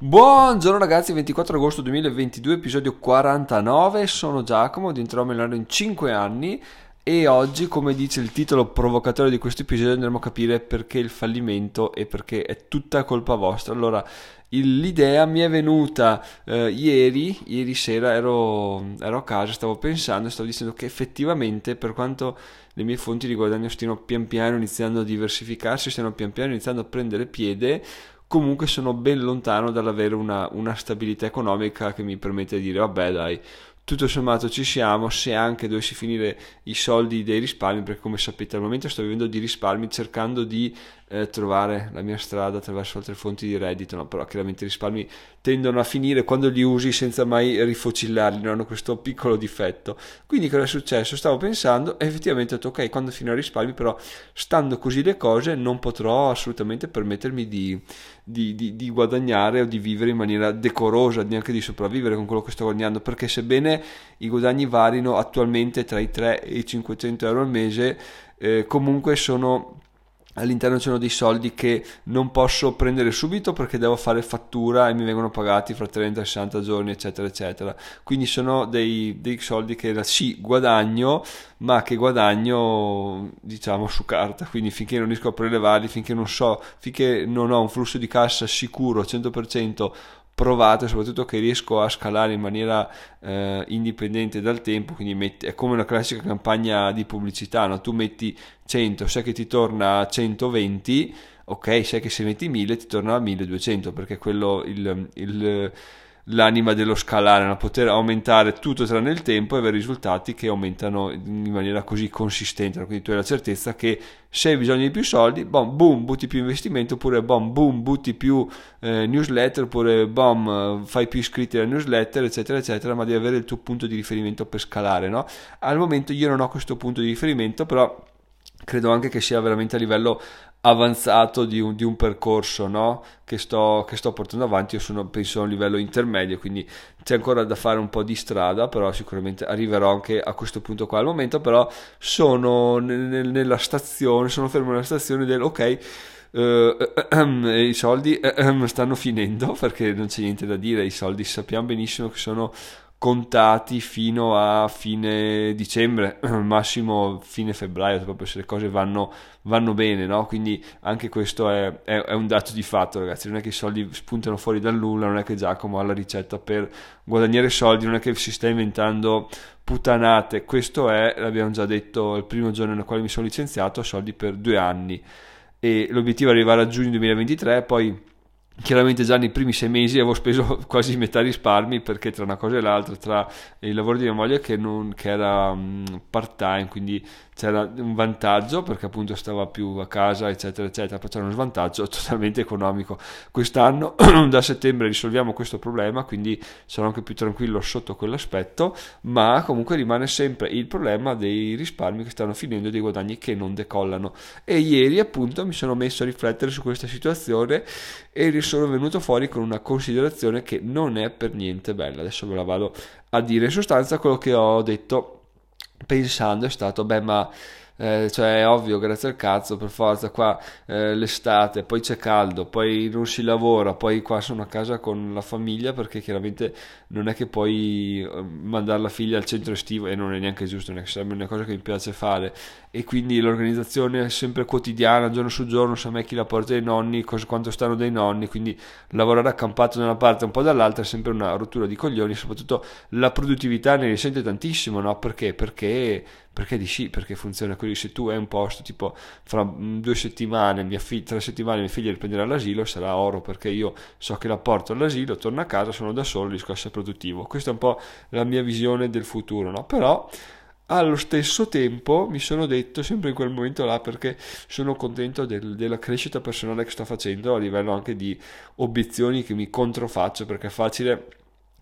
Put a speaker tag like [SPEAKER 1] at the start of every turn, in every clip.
[SPEAKER 1] Buongiorno ragazzi, 24 agosto 2022, episodio 49, sono Giacomo, diventerò milionario in 5 anni e oggi, come dice il titolo provocatorio di questo episodio, andremo a capire perché il fallimento e perché è tutta colpa vostra. Allora, il, l'idea mi è venuta eh, ieri, ieri sera ero, ero a casa, stavo pensando, stavo dicendo che effettivamente per quanto le mie fonti di guadagno stiano pian piano iniziando a diversificarsi, stiano pian piano iniziando a prendere piede, comunque sono ben lontano dall'avere una, una stabilità economica che mi permette di dire vabbè dai tutto sommato ci siamo se anche dovessi finire i soldi dei risparmi perché come sapete al momento sto vivendo di risparmi cercando di eh, trovare la mia strada attraverso altre fonti di reddito no? però chiaramente i risparmi tendono a finire quando li usi senza mai rifocillarli non hanno questo piccolo difetto quindi cosa è successo? stavo pensando e effettivamente ho detto ok quando finirò i risparmi però stando così le cose non potrò assolutamente permettermi di, di, di, di guadagnare o di vivere in maniera decorosa neanche di sopravvivere con quello che sto guadagnando perché sebbene i guadagni varino attualmente tra i 3 e i 500 euro al mese, eh, comunque sono all'interno sono dei soldi che non posso prendere subito perché devo fare fattura e mi vengono pagati fra 30 e 60 giorni eccetera eccetera. Quindi sono dei, dei soldi che sì guadagno ma che guadagno diciamo su carta. Quindi finché non riesco a prelevarli finché non so finché non ho un flusso di cassa sicuro 100% provato e soprattutto che riesco a scalare in maniera eh, indipendente dal tempo, quindi metti, è come una classica campagna di pubblicità, no? tu metti 100, sai che ti torna 120, ok, sai che se metti 1000 ti torna 1200 perché quello il, il l'anima dello scalare, no? poter aumentare tutto tranne il tempo e avere risultati che aumentano in maniera così consistente. Quindi tu hai la certezza che se hai bisogno di più soldi, boom, boom, butti più investimento, oppure boom, boom, butti più eh, newsletter, oppure boom, fai più iscritti alla newsletter, eccetera, eccetera, ma devi avere il tuo punto di riferimento per scalare. No? Al momento io non ho questo punto di riferimento, però credo anche che sia veramente a livello avanzato di un, di un percorso no? che, sto, che, sto, portando avanti. Io sono, penso, a un livello intermedio, quindi c'è ancora da fare un po' di strada, però sicuramente arriverò anche a questo punto qua. Al momento, però, sono nel, nella stazione, sono fermo nella stazione del ok. Uh, uh, i soldi uh, stanno finendo perché non c'è niente da dire. I soldi sappiamo benissimo che sono contati fino a fine dicembre, massimo fine febbraio, proprio se le cose vanno, vanno bene, no? Quindi anche questo è, è, è, un dato di fatto, ragazzi. Non è che i soldi spuntano fuori dal nulla, non è che Giacomo ha la ricetta per guadagnare soldi, non è che si sta inventando puttanate. Questo è, l'abbiamo già detto il primo giorno nel quale mi sono licenziato, soldi per due anni. E l'obiettivo è arrivare a giugno 2023, poi Chiaramente già nei primi sei mesi avevo speso quasi metà risparmi perché tra una cosa e l'altra, tra il lavoro di mia moglie che, non, che era um, part time, quindi c'era un vantaggio perché appunto stava più a casa, eccetera, eccetera, poi c'era uno svantaggio totalmente economico. Quest'anno da settembre risolviamo questo problema, quindi sono anche più tranquillo sotto quell'aspetto, ma comunque rimane sempre il problema dei risparmi che stanno finendo dei guadagni che non decollano. E ieri appunto mi sono messo a riflettere su questa situazione e sono venuto fuori con una considerazione che non è per niente bella. Adesso ve la vado a dire. In sostanza quello che ho detto pensando è stato, beh ma eh, cioè è ovvio, grazie al cazzo, per forza qua eh, l'estate, poi c'è caldo, poi non si lavora, poi qua sono a casa con la famiglia perché chiaramente non è che puoi eh, mandare la figlia al centro estivo e non è neanche giusto, non è sarebbe una cosa che mi piace fare e quindi l'organizzazione è sempre quotidiana, giorno su giorno, sa me chi la porta dei nonni, cosa, quanto stanno dei nonni, quindi lavorare accampato da una parte e un po' dall'altra è sempre una rottura di coglioni, soprattutto la produttività ne risente tantissimo, no? Perché? Perché perché di sì, perché funziona così. Se tu hai un posto tipo fra due settimane, mia figlia, tre settimane mia figlia riprenderà all'asilo, sarà oro perché io so che la porto all'asilo, torno a casa, sono da solo, riesco a essere produttivo. Questa è un po' la mia visione del futuro, no? Però allo stesso tempo mi sono detto sempre in quel momento là perché sono contento del, della crescita personale che sto facendo a livello anche di obiezioni che mi controfaccio perché è facile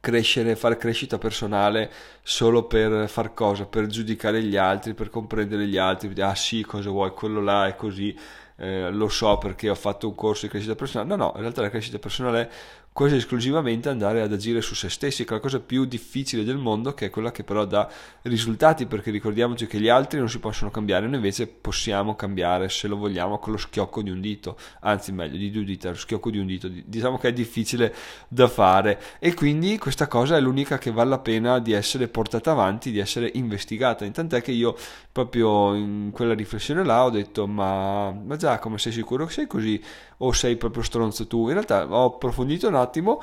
[SPEAKER 1] crescere, fare crescita personale solo per far cosa? Per giudicare gli altri, per comprendere gli altri, ah sì, cosa vuoi, quello là è così, eh, lo so perché ho fatto un corso di crescita personale. No, no, in realtà la crescita personale quasi esclusivamente andare ad agire su se stessi, che è la cosa più difficile del mondo, che è quella che però dà risultati, perché ricordiamoci che gli altri non si possono cambiare, noi invece possiamo cambiare se lo vogliamo con lo schiocco di un dito, anzi meglio di due dita, lo schiocco di un dito, diciamo che è difficile da fare. E quindi questa cosa è l'unica che vale la pena di essere portata avanti, di essere investigata, intant'è che io proprio in quella riflessione là ho detto ma, ma Giacomo sei sicuro che sei così? O sei proprio stronzo tu? In realtà ho approfondito un attimo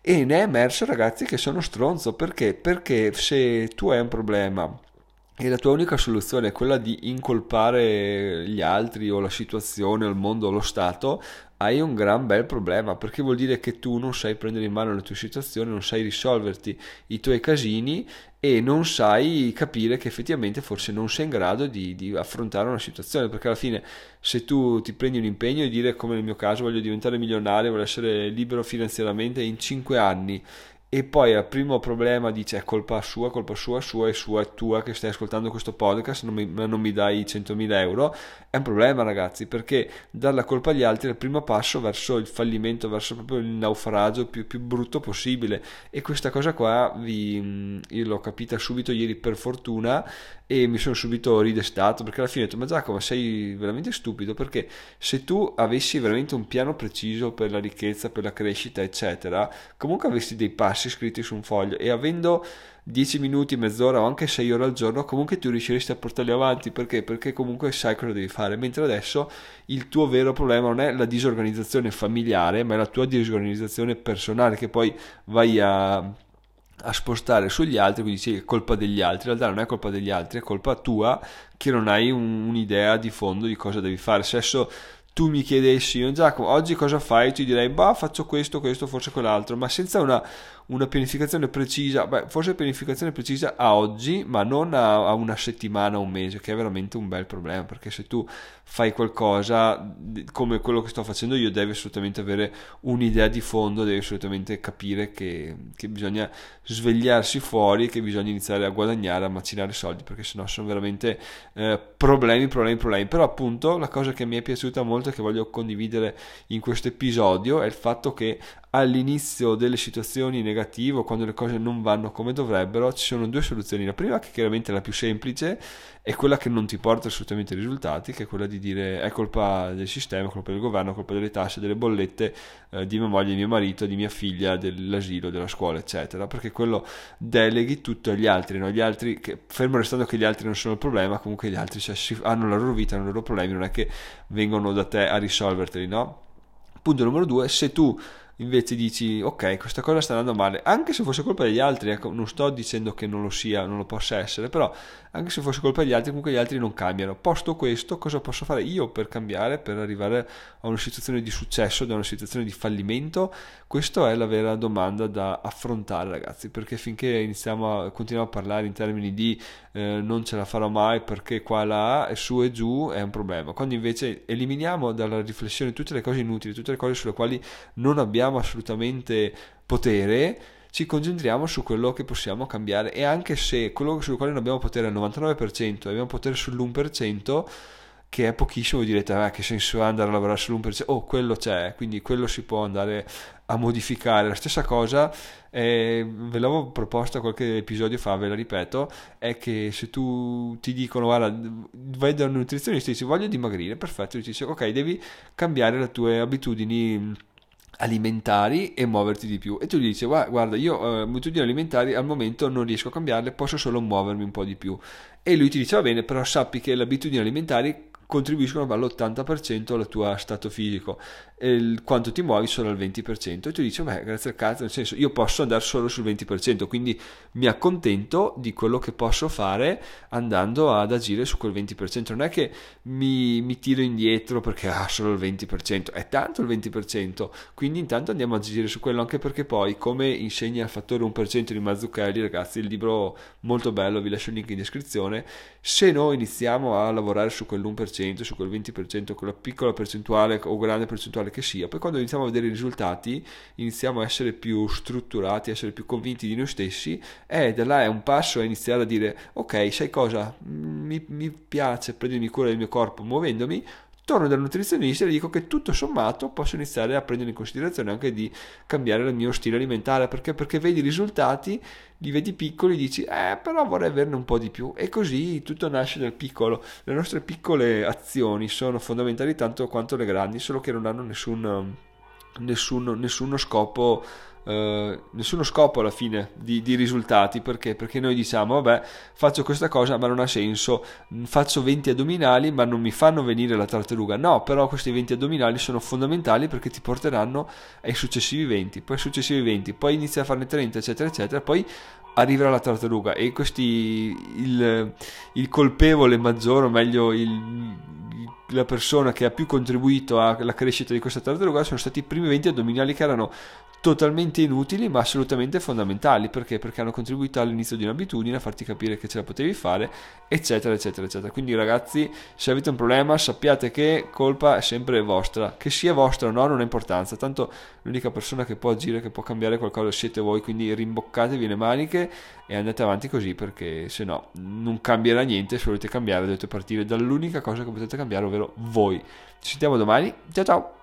[SPEAKER 1] e ne è emerso ragazzi che sono stronzo perché? Perché se tu hai un problema e la tua unica soluzione è quella di incolpare gli altri o la situazione o il mondo o lo Stato, hai un gran bel problema perché vuol dire che tu non sai prendere in mano le tue situazioni, non sai risolverti i tuoi casini e non sai capire che effettivamente forse non sei in grado di, di, affrontare una situazione perché alla fine se tu ti prendi un impegno e dire come nel mio caso voglio diventare milionario, voglio essere libero finanziariamente in 5 anni e poi al primo problema dice è colpa sua, colpa sua, sua e sua e tua che stai ascoltando questo podcast non mi, non mi dai 100.000 euro. È un problema ragazzi perché dare la colpa agli altri è il primo passo verso il fallimento verso proprio il naufragio più, più brutto possibile. E questa cosa qua vi, io l'ho capita subito ieri per fortuna e mi sono subito ridestato perché alla fine ho detto ma Giacomo sei veramente stupido perché se tu avessi veramente un piano preciso per la ricchezza per la crescita eccetera comunque avresti dei passi scritti su un foglio e avendo 10 minuti, mezz'ora o anche 6 ore al giorno, comunque tu riusciresti a portarli avanti perché? Perché comunque sai cosa devi fare. Mentre adesso il tuo vero problema non è la disorganizzazione familiare, ma è la tua disorganizzazione personale che poi vai a a spostare sugli altri, quindi sì, è colpa degli altri, in realtà non è colpa degli altri, è colpa tua che non hai un, un'idea di fondo di cosa devi fare. Se adesso tu mi chiedessi, Giacomo, oggi cosa fai? Ti direi, bah, faccio questo, questo, forse quell'altro, ma senza una, una pianificazione precisa, beh, forse pianificazione precisa a oggi, ma non a, a una settimana o un mese, che è veramente un bel problema, perché se tu fai qualcosa come quello che sto facendo io, devi assolutamente avere un'idea di fondo, devi assolutamente capire che, che bisogna svegliarsi fuori, che bisogna iniziare a guadagnare, a macinare soldi, perché sennò sono veramente eh, problemi, problemi, problemi. Però appunto la cosa che mi è piaciuta molto e che voglio condividere in questo episodio è il fatto che all'inizio delle situazioni negative, quando le cose non vanno come dovrebbero, ci sono due soluzioni. La prima, che chiaramente è la più semplice, è quella che non ti porta assolutamente risultati, che è quella di dire è colpa del sistema, è colpa del governo, è colpa delle tasse, delle bollette eh, di mia moglie, di mio marito, di mia figlia, dell'asilo, della scuola, eccetera. Perché quello deleghi tutto agli altri, no? Gli altri, che, fermo restando che gli altri non sono il problema, comunque gli altri cioè, hanno la loro vita, hanno i loro problemi, non è che vengono da te a risolverteli, no? Punto numero due, se tu invece dici ok questa cosa sta andando male. Anche se fosse colpa degli altri ecco non sto dicendo che non lo sia non lo possa essere però anche se fosse colpa degli altri comunque gli altri non cambiano. Posto questo cosa posso fare io per cambiare per arrivare a una situazione di successo da una situazione di fallimento? Questa è la vera domanda da affrontare ragazzi perché finché iniziamo a continuiamo a parlare in termini di eh, non ce la farò mai perché qua là e su e giù è un problema. Quando invece eliminiamo dalla riflessione tutte le cose inutili tutte le cose sulle quali non abbiamo abbiamo assolutamente potere, ci concentriamo su quello che possiamo cambiare e anche se quello sul quale non abbiamo potere è il 99% e abbiamo potere sull'1%, che è pochissimo, direte, ah, che senso ha andare a lavorare sull'1%? Oh, quello c'è, quindi quello si può andare a modificare. La stessa cosa, eh, ve l'avevo proposta qualche episodio fa, ve la ripeto, è che se tu ti dicono, guarda, vai da un nutrizionista e dici voglio dimagrire, perfetto, ti dice, ok, devi cambiare le tue abitudini alimentari e muoverti di più. E tu gli dici guarda io eh, abitudini alimentari al momento non riesco a cambiarle posso solo muovermi un po' di più. E lui ti dice va bene però sappi che le abitudini alimentari contribuiscono all'80% al tuo stato fisico e quanto ti muovi solo al 20% e tu dici beh grazie al cazzo nel senso io posso andare solo sul 20% quindi mi accontento di quello che posso fare andando ad agire su quel 20% non è che mi, mi tiro indietro perché ah, solo il 20% è tanto il 20% quindi intanto andiamo ad agire su quello anche perché poi come insegna il fattore 1% di Mazzucchelli ragazzi il libro molto bello vi lascio il link in descrizione. Se noi iniziamo a lavorare su quell'1% 10%, su quel 20%, quella piccola percentuale o grande percentuale che sia, poi quando iniziamo a vedere i risultati iniziamo a essere più strutturati, a essere più convinti di noi stessi e da là è un passo a iniziare a dire ok, sai cosa, mi, mi piace prendermi cura del mio corpo muovendomi, torno dal nutrizionista e gli dico che tutto sommato posso iniziare a prendere in considerazione anche di cambiare il mio stile alimentare perché, perché vedi i risultati, li vedi piccoli, dici eh però vorrei averne un po' di più e così tutto nasce dal piccolo. Le nostre piccole azioni sono fondamentali tanto quanto le grandi, solo che non hanno nessun, nessun, nessuno scopo Uh, nessuno scopo alla fine di, di, risultati perché? perché noi diciamo vabbè faccio questa cosa ma non ha senso. Faccio 20 addominali ma non mi fanno venire la tartaruga. No però questi 20 addominali sono fondamentali perché ti porteranno ai successivi 20 poi ai successivi 20 poi inizi a farne 30 eccetera eccetera poi arriverà la tartaruga. E questi il, il colpevole maggiore o meglio il, la persona che ha più contribuito alla crescita di questa tartaruga sono stati i primi 20 addominali che erano totalmente inutili ma assolutamente fondamentali. Perché? perché hanno contribuito all'inizio di un'abitudine a farti capire che ce la potevi fare eccetera eccetera eccetera. Quindi ragazzi se avete un problema sappiate che colpa è sempre vostra. Che sia vostra o no non ha importanza. Tanto l'unica persona che può agire che può cambiare qualcosa siete voi. Quindi rimboccatevi le maniche e andate avanti così perché se no non cambierà niente. Se volete cambiare dovete partire dall'unica cosa che potete cambiare ovvero voi. Ci sentiamo domani. Ciao ciao